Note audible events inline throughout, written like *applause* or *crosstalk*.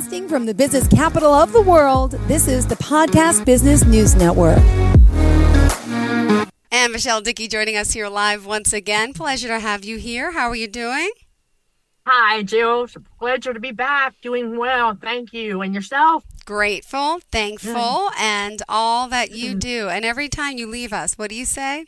Broadcasting from the business capital of the world, this is the Podcast Business News Network. And Michelle Dickey joining us here live once again. Pleasure to have you here. How are you doing? Hi, Jill. It's a pleasure to be back. Doing well. Thank you. And yourself? Grateful, thankful, and all that you mm-hmm. do. And every time you leave us, what do you say?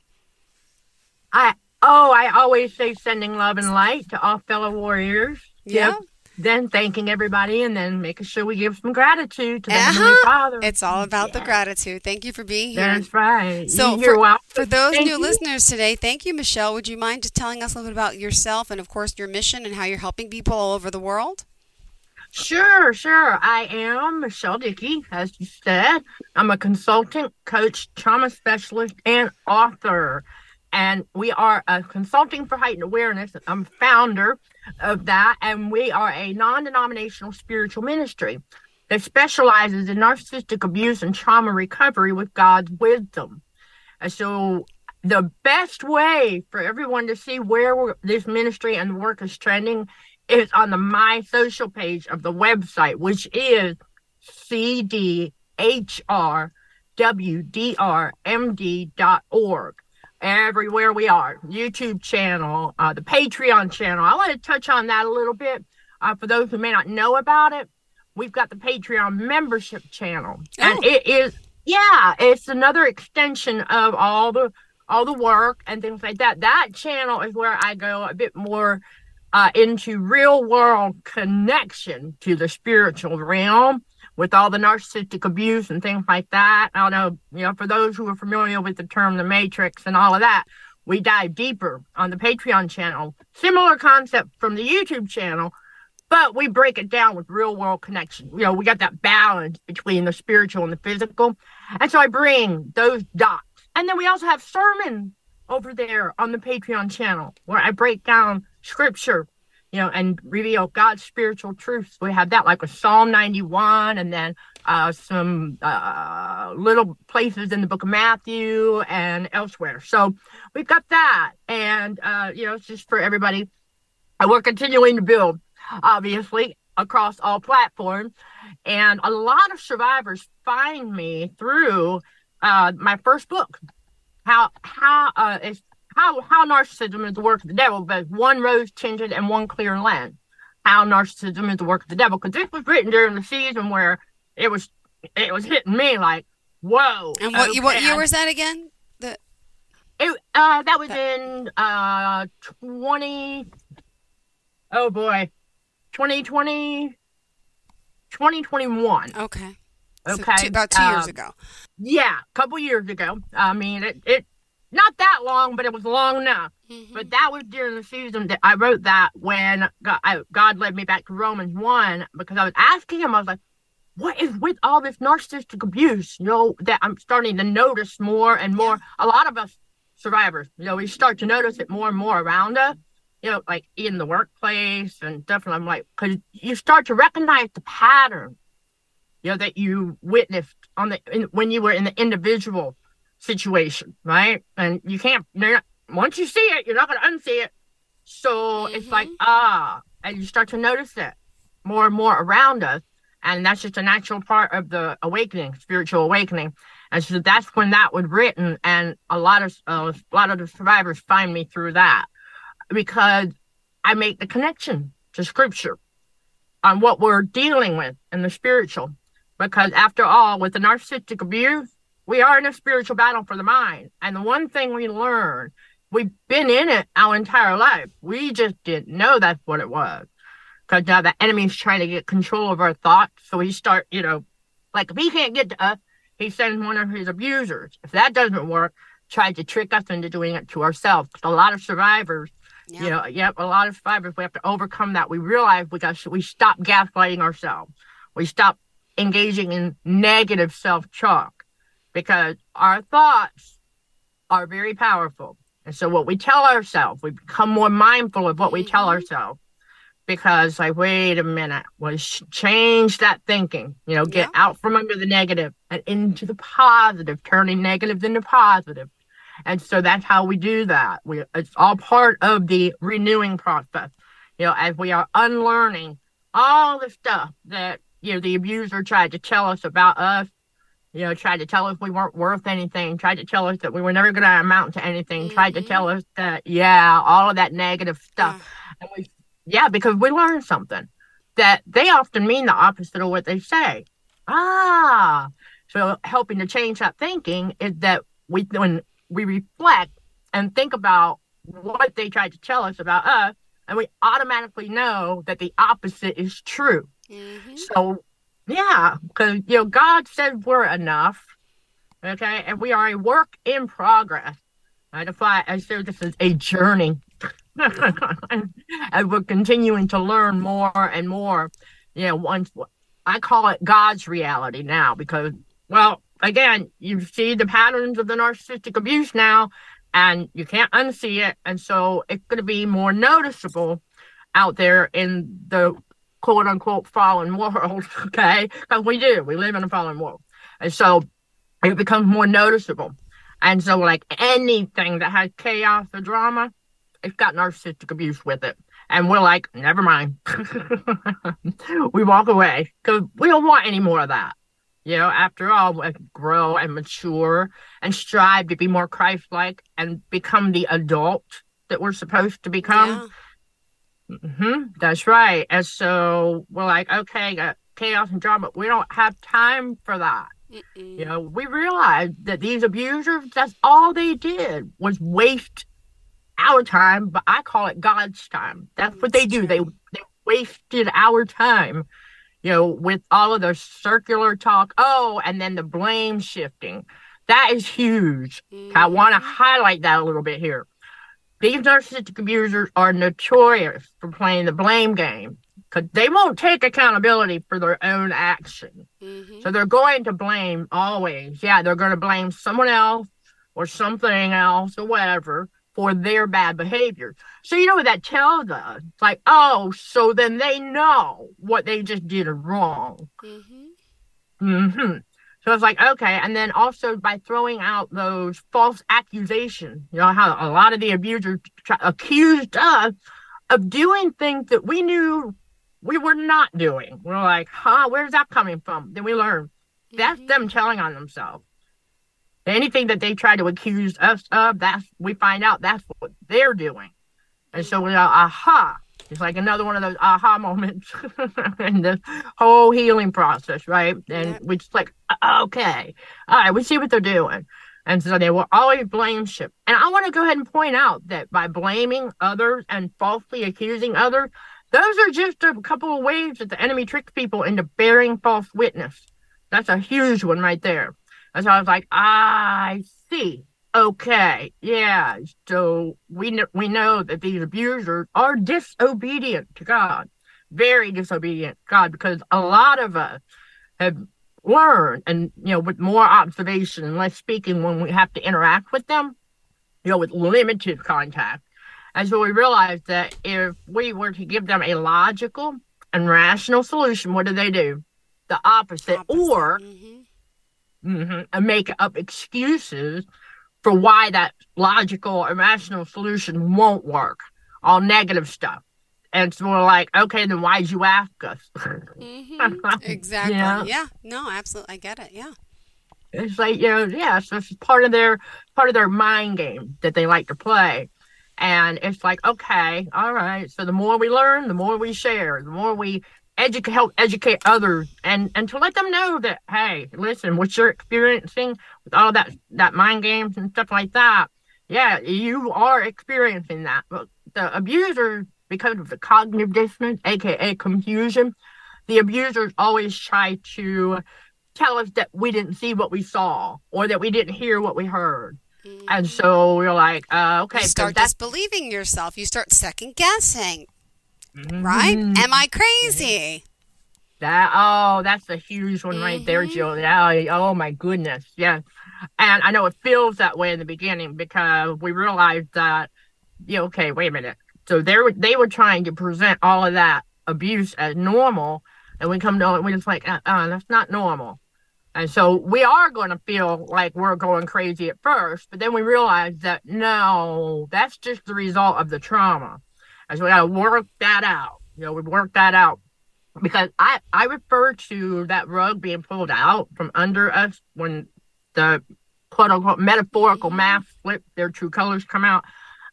I oh, I always say sending love and light to all fellow warriors. Yeah. Yep. Then thanking everybody and then making sure we give some gratitude to the Uh-huh. Heavenly Father. It's all about the gratitude. Thank you for being here. That's right. So You're for, welcome. for those Thank new you. listeners today, thank you, Michelle. Would you mind just telling us a little bit about yourself and, of course, your mission and how you're helping people all over the world? Sure, sure. I am Michelle Dickey, as you said. I'm a consultant, coach, trauma specialist, and author. And we are a consulting for heightened awareness. I'm founder of that, and we are a non-denominational spiritual ministry that specializes in narcissistic abuse and trauma recovery with God's wisdom. And so the best way for everyone to see where this ministry and the work is trending is on the my social page of the website, which is cdhrwdrmd.org. Everywhere we are, YouTube channel, uh, the Patreon channel. I want to touch on that a little bit uh, for those who may not know about it. We've got the Patreon membership channel, and Oh. it is yeah, it's another extension of all the all the work and things like that. That channel is where I go a bit more uh, into real world connection to the spiritual realm with all the narcissistic abuse and things like that. I don't know, you know, for those who are familiar with the term the matrix and all of that, we dive deeper on the Patreon channel. Similar concept from the YouTube channel, but we break it down with real world connection. You know, we got that balance between the spiritual and the physical. And so I bring those dots. And then we also have sermons over there on the Patreon channel where I break down scripture, you know, and reveal God's spiritual truths. We have that like with Psalm 91 and then uh, some uh, little places in the book of Matthew and elsewhere. So we've got that. And, uh, you know, it's just for everybody. And we're continuing to build, obviously, across all platforms. And a lot of survivors find me through uh, my first book, how how uh, is how how narcissism is the work of the devil, but one rose tinted and one clear lens. How narcissism is the work of the devil, because this was written during the season where it was it was hitting me like, whoa. And what, what okay, year I- was that again? The it, uh, that was in uh twenty. Oh boy, 2020, 2021. Okay. So Okay, two, about two years um, ago. Yeah, a couple years ago. I mean, it, it not that long, but it was long enough. Mhm. But that was during the season that I wrote that when God, I, God led me back to Romans 1 because I was asking him, I was like, what is with all this narcissistic abuse? You know, that I'm starting to notice more and more. A lot of us survivors, you know, we start to notice it more and more around us, you know, like in the workplace and stuff. And I'm like, because you start to recognize the pattern, you know, that you witnessed on the in, when you were in the individual situation, right? And you can't, not, once you see it, you're not going to unsee it. So it's like, ah, and you start to notice it more and more around us. And that's just a natural part of the awakening, spiritual awakening. And so that's when that was written. And a lot of, uh, a lot of the survivors find me through that because I make the connection to scripture on what we're dealing with in the spiritual. Because after all, with the narcissistic abuse, we are in a spiritual battle for the mind. And the one thing we learn, we've been in it our entire life. We just didn't know that's what it was. Because now the enemy's trying to get control of our thoughts. So he start, you know, like if he can't get to us, he sends one of his abusers. If that doesn't work, tries to trick us into doing it to ourselves. a lot of survivors Yeah. you know, yep, a lot of survivors, we have to overcome that. We realize we got we stop gaslighting ourselves. We stop engaging in negative self-talk because our thoughts are very powerful. And so what we tell ourselves, we become more mindful of what we tell Mhm. ourselves. Because like, wait a minute, well, change that thinking, you know, get Yeah. out from under the negative and into the positive, turning negative into positive. And so that's how we do that. We it's all part of the renewing process. You know, as we are unlearning all the stuff that you know, the abuser tried to tell us about us, you know, tried to tell us we weren't worth anything, tried to tell us that we were never going to amount to anything, mm-hmm. tried to tell mm-hmm. us that, yeah, all of that negative stuff. Yeah. And we, yeah, because we learned something that they often mean the opposite of what they say. Ah, so helping to change that thinking is that we, when we reflect and think about what they tried to tell us about us, and we automatically know that the opposite is true. Mm-hmm. So, yeah, because you know God said we're enough, okay, and we are a work in progress. I defy. I say this is a journey, *laughs* and we're continuing to learn more and more. You know, once I call it God's reality now because, well, again, you see the patterns of the narcissistic abuse now, and you can't unsee it. And so it's going to be more noticeable out there in the quote unquote fallen world. *laughs* Okay. Because we do, we live in a fallen world. And so it becomes more noticeable. And so, like anything that has chaos or drama, it's got narcissistic abuse with it. And we're like, never mind. *laughs* we walk away because we don't want any more of that. You know, after all, we grow and mature and strive to be more Christ like and become the adult that we're supposed to become. Yeah. Mm-hmm, that's right. And so we're like, okay, chaos and drama. We don't have time for that. Mm-mm. You know, we realized that these abusers, that's all they did was waste our time, but I call it God's time. That's what they do. They, they wasted our time you know, with all of the circular talk. Oh, and then the blame shifting. That is huge. Mm-hmm. I want to highlight that a little bit here. These narcissistic abusers are notorious for playing the blame game because they won't take accountability for their own action. Mm-hmm. So they're going to blame always. Yeah, they're going to blame someone else or something else or whatever for their bad behavior. So you know what that tells us? It's like, oh, so then they know what they just did wrong. Mm-hmm. Mm-hmm. So it's like, okay. And then also by throwing out those false accusations, you know, how a lot of the abusers accused us of doing things that we knew we were not doing. We're like, huh, where's that coming from? Then we learn that's mm-hmm. them telling on themselves anything that they try to accuse us of, that's we find out that's what they're doing. And so we're like, aha. It's like another one of those aha moments *laughs* in the whole healing process, right? And we just like, okay, all right, we see what they're doing. And so they will always blame ship. And I want to go ahead and point out that by blaming others and falsely accusing others, those are just a couple of ways that the enemy tricks people into bearing false witness. That's a huge one right there. And so I was like, I see. Okay, yeah. So we know, we know that these abusers are disobedient to God, very disobedient to God, because a lot of us have learned, and you know, with more observation and less speaking, when we have to interact with them, you know, with limited contact. And so we realized that if we were to give them a logical and rational solution, what do they do? The opposite, opposite. or mm-hmm mm-hmm, and make up excuses for why that logical or rational solution won't work. All negative stuff. And so we're like, okay, then why'd you ask us? mm-hmm. *laughs* Exactly. yeah. yeah. No, absolutely. I get it. Yeah. It's like, you know, yeah, so it's part of their part of their mind game that they like to play. And it's like, okay, all right. So the more we learn, the more we share, the more we educate help educate others and and to let them know that hey listen what you're experiencing with all that that mind games and stuff like that yeah you are experiencing that. But the abusers because of the cognitive dissonance aka confusion the abusers always try to tell us that we didn't see what we saw or that we didn't hear what we heard. And so we're like uh, okay you start disbelieving yourself. You start second guessing Mm-hmm. Right? Am I crazy? That oh, that's a huge one right mm-hmm. there, Jill. Yeah, oh my goodness, yeah. And I know it feels that way in the beginning because we realized that, yeah, okay, wait a minute. So they were they were trying to present all of that abuse as normal, and we come to it, we're just like, uh, uh that's not normal. And so we are going to feel like we're going crazy at first, but then we realize that no, that's just the result of the trauma. So we got to work that out. You know, we work that out. because I I refer to that rug being pulled out from under us when the quote unquote metaphorical mask flip, their true colors come out.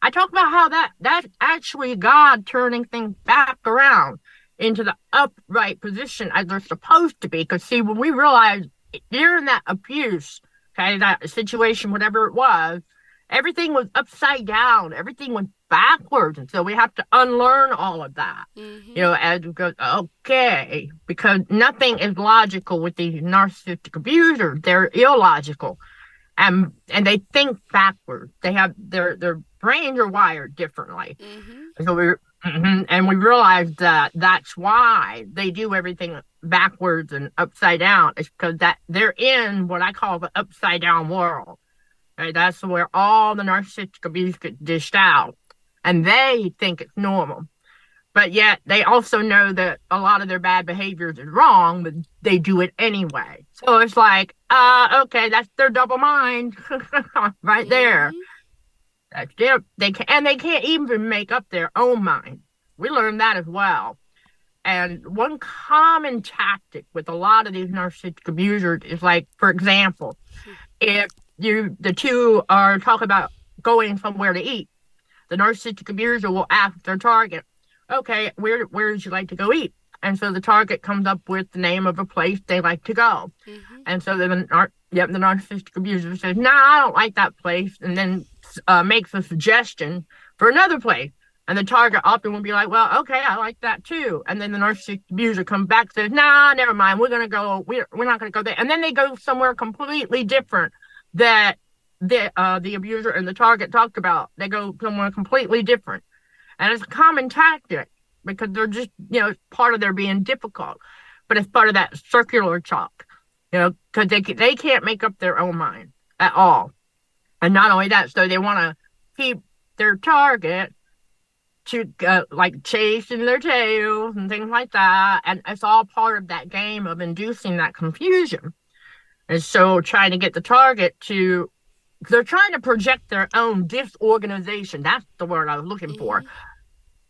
I talk about how that that's actually God turning things back around into the upright position as they're supposed to be. Because see, when we realize during that abuse, okay, that situation, whatever it was, everything was upside down, everything went backwards, and so we have to unlearn all of that. Mm-hmm. You know, as we go, okay, because nothing is logical with these narcissistic abusers; they're illogical, and and they think backwards. They have their their brains are wired differently. Mm-hmm. So we mm-hmm, and we realized that that's why they do everything backwards and upside down. It's because that they're in what I call the upside down world. Right? That's where all the narcissistic abuse gets dished out, and they think it's normal. But yet they also know that a lot of their bad behaviors is wrong, but they do it anyway. So it's like, uh, okay, that's their double mind *laughs* right there. Mm-hmm. That's their, they can, and they can't even make up their own mind. We learned that as well. And one common tactic with a lot of these narcissistic abusers is like, for example, if you the two are talking about going somewhere to eat, the narcissistic abuser will ask their target, "Okay, where where would you like to go eat?" And so the target comes up with the name of a place they like to go. Mm-hmm. And so the yep, the narcissistic abuser says, "No, nah, I don't like that place," and then uh, makes a suggestion for another place. And the target often will be like, well, okay, I like that too. And then the narcissistic abuser comes back and says, nah, never mind. We're going to go, we're, we're not going to go there. And then they go somewhere completely different that the, uh, the abuser and the target talked about. They go somewhere completely different. And it's a common tactic because they're just, you know, part of their being difficult, but it's part of that circular chalk, you know, because they, they can't make up their own mind at all. And not only that, so they want to keep their target to uh, like chasing their tails and things like that. And it's all part of that game of inducing that confusion. And so trying to get the target to, they're trying to project their own disorganization. That's the word I was looking for. Mm-hmm.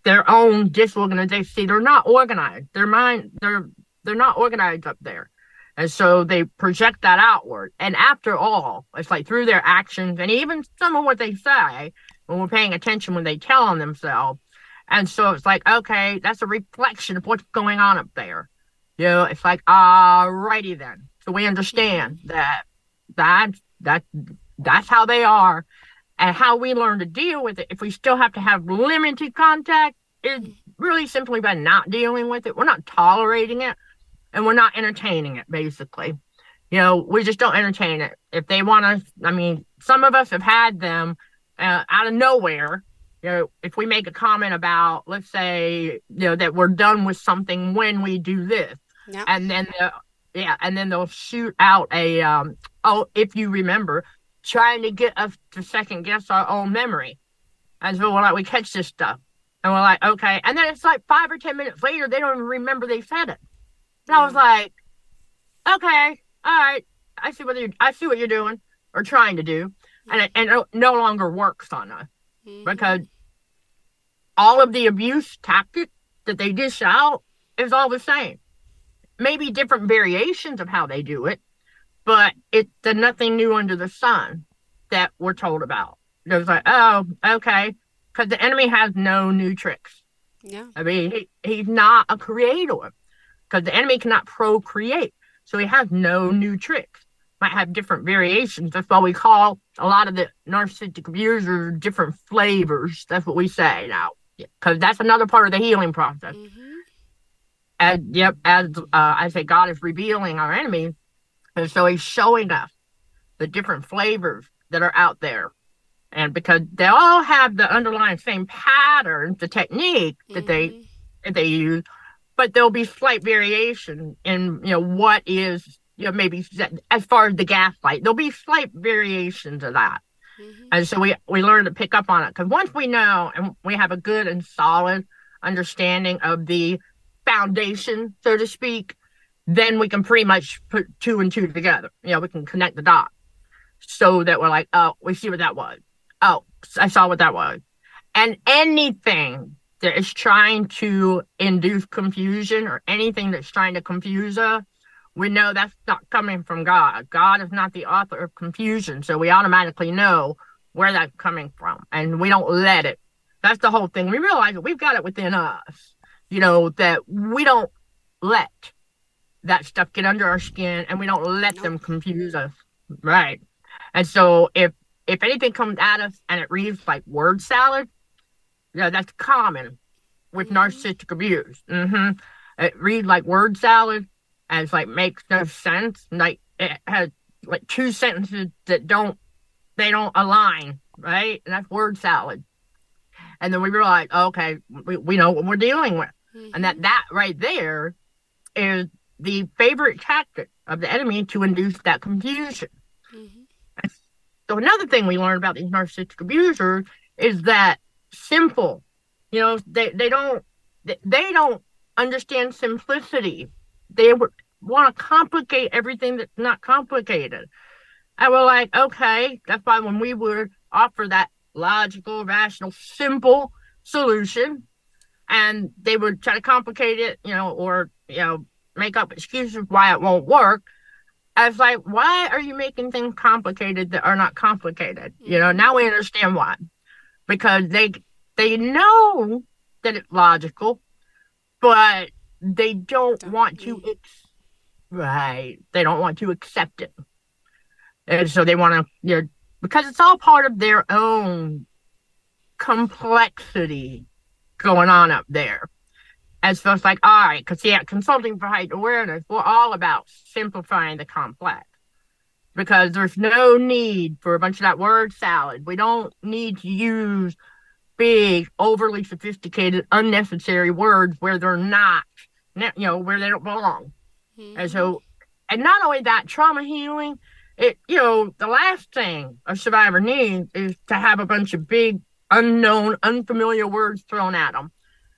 Their own disorganization. See, they're not organized. Their mind, they're they're not organized up there. And so they project that outward. And after all, it's like through their actions and even some of what they say, when we're paying attention when they tell on themselves. And so it's like, okay, that's a reflection of what's going on up there. You know, it's like, alrighty then. So we understand that that that that's how they are and how we learn to deal with it. If we still have to have limited contact, is really simply by not dealing with it. We're not tolerating it and we're not entertaining it, basically. You know, we just don't entertain it. If they want to, I mean, some of us have had them uh, out of nowhere. You know, if we make a comment about, let's say, you know, that we're done with something when we do this, yep. and then the, yeah, and then they'll shoot out a, um, oh, if you remember, trying to get us to second guess our own memory. And so we're like, we catch this stuff, and we're like, okay, and then it's like five or ten minutes later, they don't even remember they said it. And I was like, okay, all right, I see what you I see what you're doing or trying to do, and it, and it no longer works on us mm-hmm. because all of the abuse tactic that they dish out is all the same. Maybe different variations of how they do it, but it's nothing new under the sun that we're told about. It was like, oh, okay, because the enemy has no new tricks. Yeah, I mean, he, he's not a creator because the enemy cannot procreate. So he has no new tricks. Might have different variations. That's why we call a lot of the narcissistic abusers different flavors. That's what we say now, because that's another part of the healing process. Mm-hmm. And yep, as uh, I say, God is revealing our enemy, and so He's showing us the different flavors that are out there. And because they all have the underlying same patterns, the technique that mm-hmm. they that they use, but there'll be slight variation in you know what is you know maybe as far as the gaslight there'll be slight variations of that mm-hmm. and so we we learn to pick up on it because once we know and we have a good and solid understanding of the foundation so to speak then we can pretty much put two and two together you know we can connect the dots so that we're like oh we see what that was oh i saw what that was and anything that is trying to induce confusion or anything that's trying to confuse us, we know that's not coming from God. God is not the author of confusion. So we automatically know where that's coming from and we don't let it. That's the whole thing. We realize that we've got it within us, you know, that we don't let that stuff get under our skin and we don't let nope. them confuse us. Right. And so if if anything comes at us and it reads like word salad, yeah, that's common with mm-hmm. narcissistic abuse. Mm-hmm. It reads like word salad and it's like makes no sense. Like it has like two sentences that don't they don't align, right? And that's word salad. And then we realize, okay, we, we know what we're dealing with. Mm-hmm. And that mm-hmm. that right there is the favorite tactic of the enemy to induce that confusion. Mm-hmm. So another thing we learned about these narcissistic abusers is that simple, you know, they, they don't they don't understand simplicity. They want to complicate everything that's not complicated. And we're like, okay, that's why when we would offer that logical, rational, simple solution, and they would try to complicate it, you know, or you know, make up excuses why it won't work. I was like, why are you making things complicated that are not complicated? You know, now we understand why. Because they they know that it's logical, but they don't, don't want to ex- right. They don't want to accept it. And so they want to, you know, because it's all part of their own complexity going on up there. And so it's like, all right, because yeah, consulting for heightened awareness, we're all about simplifying the complex because there's no need for a bunch of that word salad. We don't need to use big, overly sophisticated, unnecessary words where they're not, you know, where they don't belong. Mm-hmm. And so, and not only that, trauma healing, it, you know, the last thing a survivor needs is to have a bunch of big, unknown, unfamiliar words thrown at them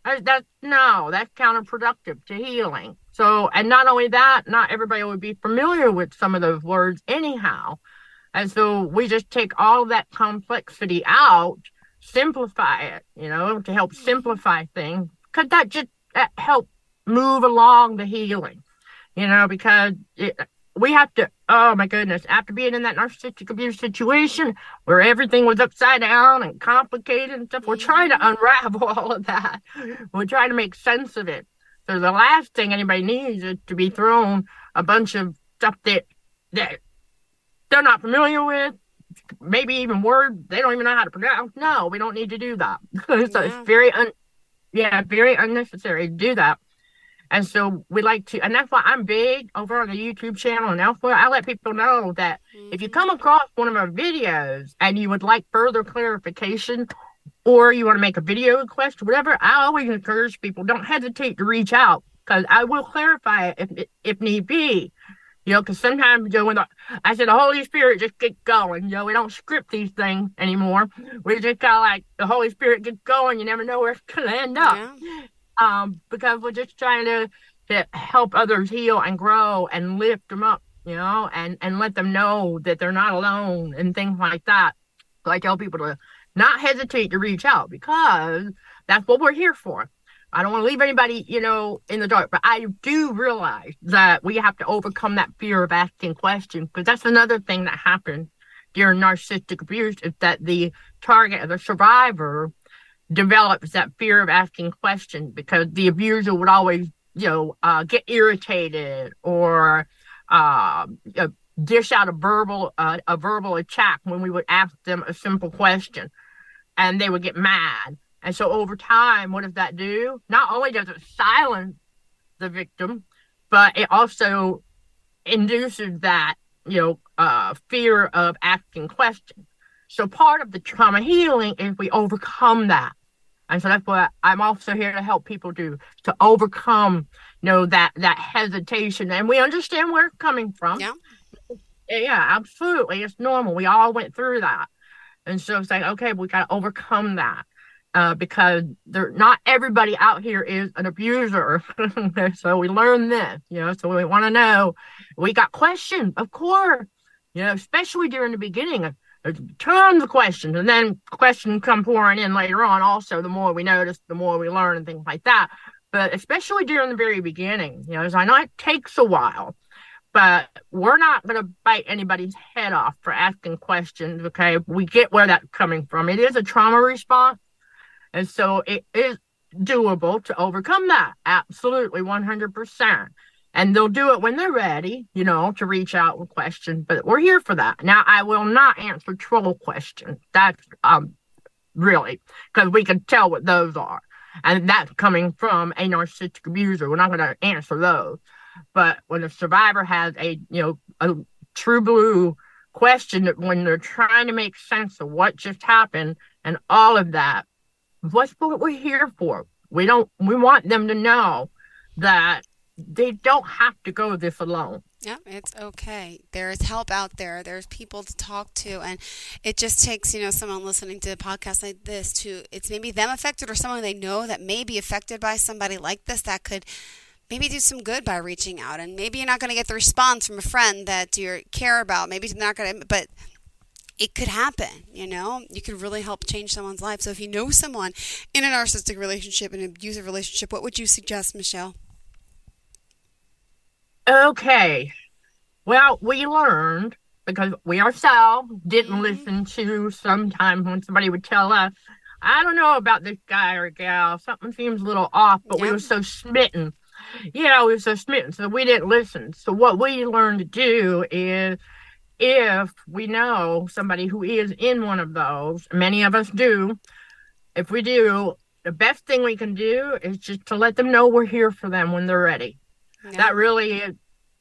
that no, that's counterproductive to healing. So, and not only that, not everybody would be familiar with some of those words anyhow. And so we just take all that complexity out, simplify it, you know, to help simplify things, because that just that help move along the healing, you know, because it, we have to oh my goodness after being in that narcissistic abuse situation where everything was upside down and complicated and stuff we're trying to unravel *laughs* all of that. We're trying to make sense of it. So the last thing anybody needs is to be thrown a bunch of stuff that that they're not familiar with maybe even words they don't even know how to pronounce. No we don't need to do that. *laughs* So yeah. it's very un yeah very unnecessary to do that and so we like to, and that's why I'm big over on the YouTube channel and elsewhere. I let people know that mm-hmm. if you come mm-hmm. across one of our videos and you would like further clarification or you want to make a video request, whatever, I always encourage people don't hesitate to reach out because I will clarify it if, if need be. You know, because sometimes, you know, when the, I said the Holy Spirit just get going. You know, we don't script these things anymore. We just kind of like the Holy Spirit gets going. You never know where it's going to end up. Yeah um, because we're just trying to, to help others heal and grow and lift them up, you know, and, and let them know that they're not alone and things like that. So I tell people to not hesitate to reach out because that's what we're here for. I don't want to leave anybody, you know, in the dark, but I do realize that we have to overcome that fear of asking questions because that's another thing that happens during narcissistic abuse is that the target, of the survivor, develops that fear of asking questions because the abuser would always, you know, uh, get irritated or uh, dish out a verbal uh, a verbal attack when we would ask them a simple question, and they would get mad. And so over time, what does that do? Not only does it silence the victim, but it also induces that you know uh, fear of asking questions. So part of the trauma healing is we overcome that. And so that's what I'm also here to help people do to overcome, you know, that that hesitation. And we understand where it's coming from. Yeah. Yeah, absolutely. It's normal. We all went through that. And so it's like, okay, we got to overcome that. Uh, because there, not everybody out here is an abuser. *laughs* so we learn this, you know. So we want to know. We got questions, of course, you know, especially during the beginning. There's tons of questions, and then questions come pouring in later on. Also, the more we notice, the more we learn, and things like that. But especially during the very beginning, you know, as I know it takes a while, but we're not going to bite anybody's head off for asking questions. Okay, we get where that's coming from. It is a trauma response, and so it is doable to overcome that. Absolutely, one hundred percent and they'll do it when they're ready, you know, to reach out with questions. But we're here for that. Now, I will not answer troll questions. That's um really because we can tell what those are, and that's coming from a narcissistic abuser. We're not going to answer those. But when a survivor has a you know a true blue question that when they're trying to make sense of what just happened and all of that, what's what we're here for? We don't. We want them to know that they don't have to go this alone. Yeah, it's okay. There's help out there. There's people to talk to, and it just takes you know someone listening to a podcast like this to it's maybe them affected or someone they know that may be affected by somebody like this that could maybe do some good by reaching out. And maybe you're not going to get the response from a friend that you care about. Maybe you're not going to, but it could happen, you know? You could really help change someone's life. So if you know someone in a narcissistic relationship, an abusive relationship, what would you suggest, Michelle? Okay. Well, we learned because we ourselves didn't mm-hmm. listen to sometimes when somebody would tell us, I don't know about this guy or gal, something seems a little off, but yep. we were so smitten. Yeah, we were so smitten, so we didn't listen. So what we learned to do is if we know somebody who is in one of those, many of us do, if we do, the best thing we can do is just to let them know we're here for them when they're ready. That really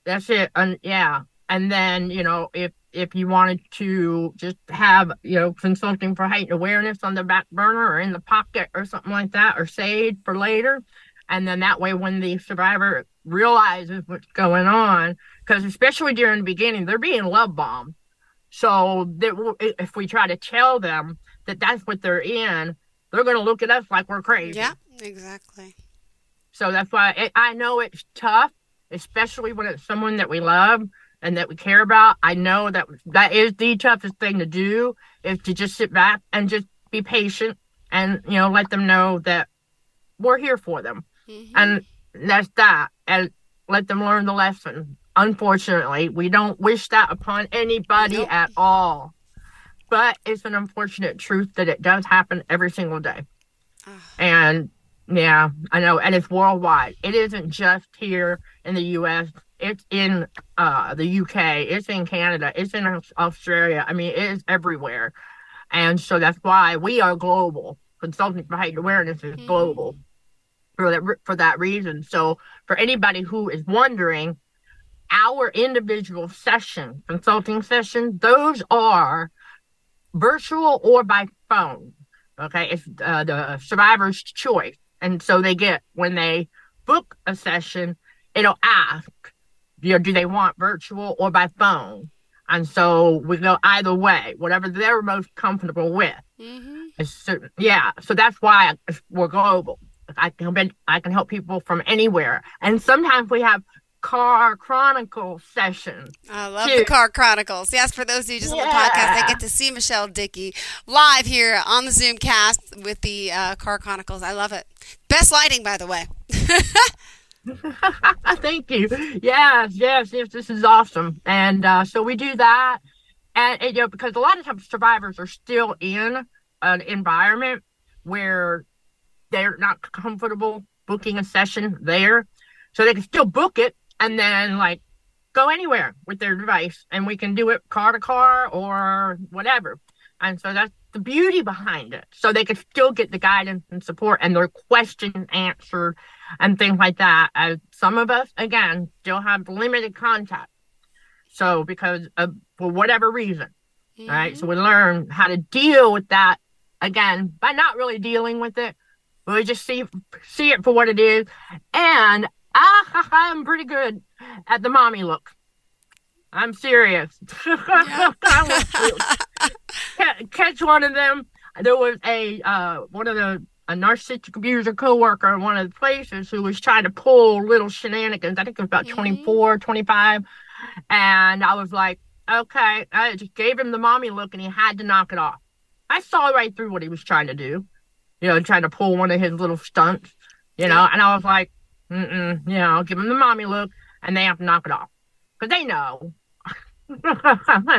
that's it. And yeah. And then, you know, if if you wanted to just have, you know, consulting for heightened awareness on the back burner or in the pocket or something like that, or saved for later. And then that way when the survivor realizes what's going on, because especially during the beginning, they're being love bombed. So that if we try to tell them that that's what they're in, they're going to look at us like we're crazy. Yeah, exactly. So that's why it, I know it's tough, especially when it's someone that we love and that we care about. I know that that is the toughest thing to do is to just sit back and just be patient and you know let them know that we're here for them, mm-hmm. and that's that, and let them learn the lesson. Unfortunately, we don't wish that upon anybody nope. at all, but it's an unfortunate truth that it does happen every single day, and yeah, I know, and it's worldwide. It isn't just here in the U.S. It's in uh, the U.K. It's in Canada. It's in Australia. I mean, it is everywhere, and so that's why we are global. Consulting for Heightened Awareness is mm-hmm. global for that for that reason. So for anybody who is wondering, our individual session, consulting session, those are virtual or by phone. Okay, it's uh, the survivor's choice. And so they get when they book a session, it'll ask, you know, do they want virtual or by phone? And so we go either way, whatever they're most comfortable with. Mm-hmm. So, yeah, so that's why we're global. I can I can help people from anywhere, and sometimes we have Car Chronicles session. I love too. the Car Chronicles. Yes, for those of you just yeah. on the podcast, I get to see Michelle Dickey live here on the Zoom cast with the uh, Car Chronicles. I love it. Best lighting, by the way. *laughs* Thank you. Yes, yes, yes. This is awesome. And uh, so we do that, and, and you know because a lot of times survivors are still in an environment where they're not comfortable booking a session there, so they can still book it and then like go anywhere with their device and we can do it car to car or whatever. And so that's the beauty behind it. So they can still get the guidance and support and their questions answered and things like that. As some of us, again, still have limited contact. So because of for whatever reason. Mm-hmm. Right. So we learn how to deal with that again by not really dealing with it. But we just see see it for what it is. And ah, I'm pretty good at the mommy look. I'm serious. *laughs* Catch one of them. There was a uh, one of the a narcissistic abuser coworker in one of the places who was trying to pull little shenanigans. I think it was about mm-hmm. 24, 25. And I was like, Okay. I just gave him the mommy look and he had to knock it off. I saw right through what he was trying to do, you know, trying to pull one of his little stunts, you know, and I was like, mm-mm, you know, give them the mommy look and they have to knock it off because they know. *laughs* you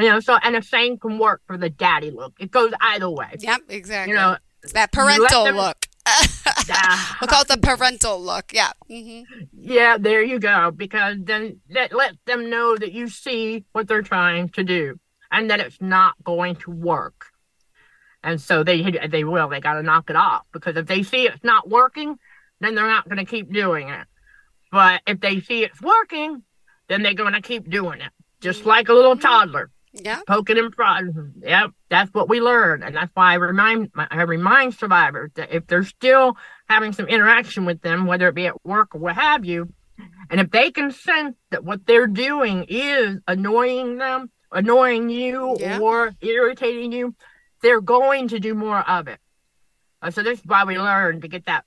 know, so and the same can work for the daddy look. It goes either way. Yep, exactly. You know, it's that parental them- look. *laughs* we'll call it the parental look. Yeah. hmm Yeah, there you go. Because then that let them know that you see what they're trying to do and that it's not going to work. And so they they will. They got to knock it off because if they see it's not working, then they're not going to keep doing it. But if they see it's working, then they're going to keep doing it, just like a little toddler Yeah. poking and prodding. Yep, that's what we learn, and that's why I remind I remind survivors that if they're still having some interaction with them, whether it be at work or what have you, and if they can sense that what they're doing is annoying them, annoying you, Yeah. or irritating you, they're going to do more of it. Uh, so this is why we learn to get that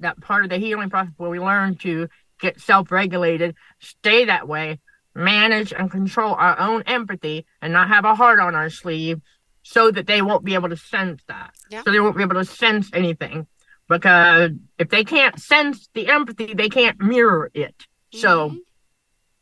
that part of the healing process where we learn to get self-regulated, stay that way, manage and control our own empathy and not have a heart on our sleeve so that they won't be able to sense that. Yeah. So they won't be able to sense anything. Because if they can't sense the empathy, they can't mirror it. So Mhm.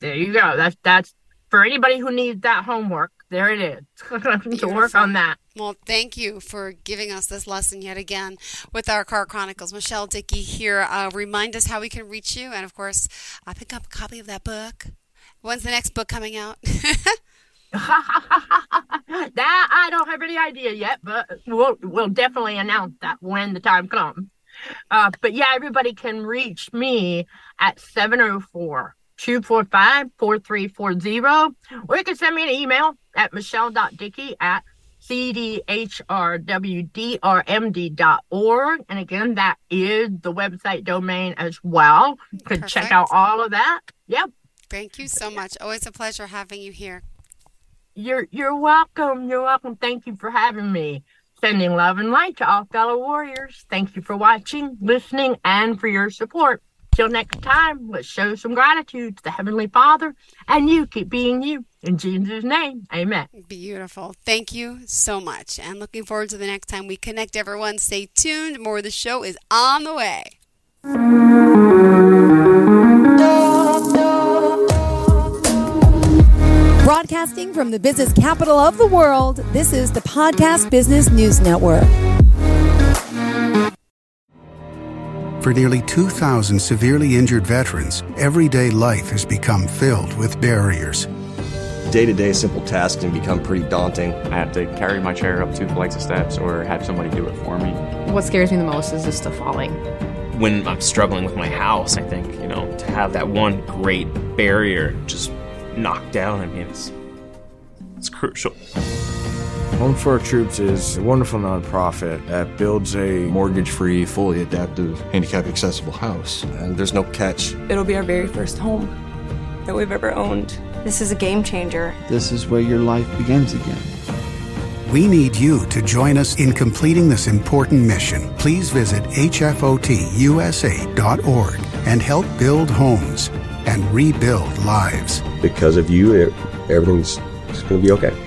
there you go. That's that's for anybody who needs that homework. There it is. *laughs* to work on that. Well, thank you for giving us this lesson yet again with our Car Chronicles. Michelle Dickey here. Uh, remind us how we can reach you. And of course, uh, pick up a copy of that book. When's the next book coming out? *laughs* *laughs* that I don't have any idea yet, but we'll we'll definitely announce that when the time comes. Uh, but yeah, everybody can reach me at 704 245 4340, or you can send me an email at michelle.dickey at cdhrwdrmd.org. And again, that is the website domain as well. You can check out all of that. Yep. thank you so much. Always a pleasure having you here. You're you're welcome. You're welcome. Thank you for having me. Sending love and light to all fellow warriors. Thank you for watching, listening, and for your support. Till next time, let's show some gratitude to the Heavenly Father, and you keep being you. In Jesus' name, amen. Beautiful. Thank you so much. And looking forward to the next time we connect, everyone. Stay tuned. More of the show is on the way. Broadcasting from the business capital of the world, this is the Podcast Business News Network. For nearly 2,000 severely injured veterans, everyday life has become filled with barriers. Day to day simple tasks can become pretty daunting. I have to carry my chair up two flights of steps or have somebody do it for me. What scares me the most is just the falling. when I'm struggling with my house, I think, you know, to have that one great barrier just knocked down, I mean, it's, it's crucial. Homes for Our Troops is a wonderful nonprofit that builds a Mortgage free, fully adaptive, handicap accessible house. And there's no catch. It'll be our very first home that we've ever owned. This is a game changer. This is where your life begins again. We need you to join us in completing this important mission. Please visit hfotusa.org and help build homes and rebuild lives. Because of you, everything's going to be okay.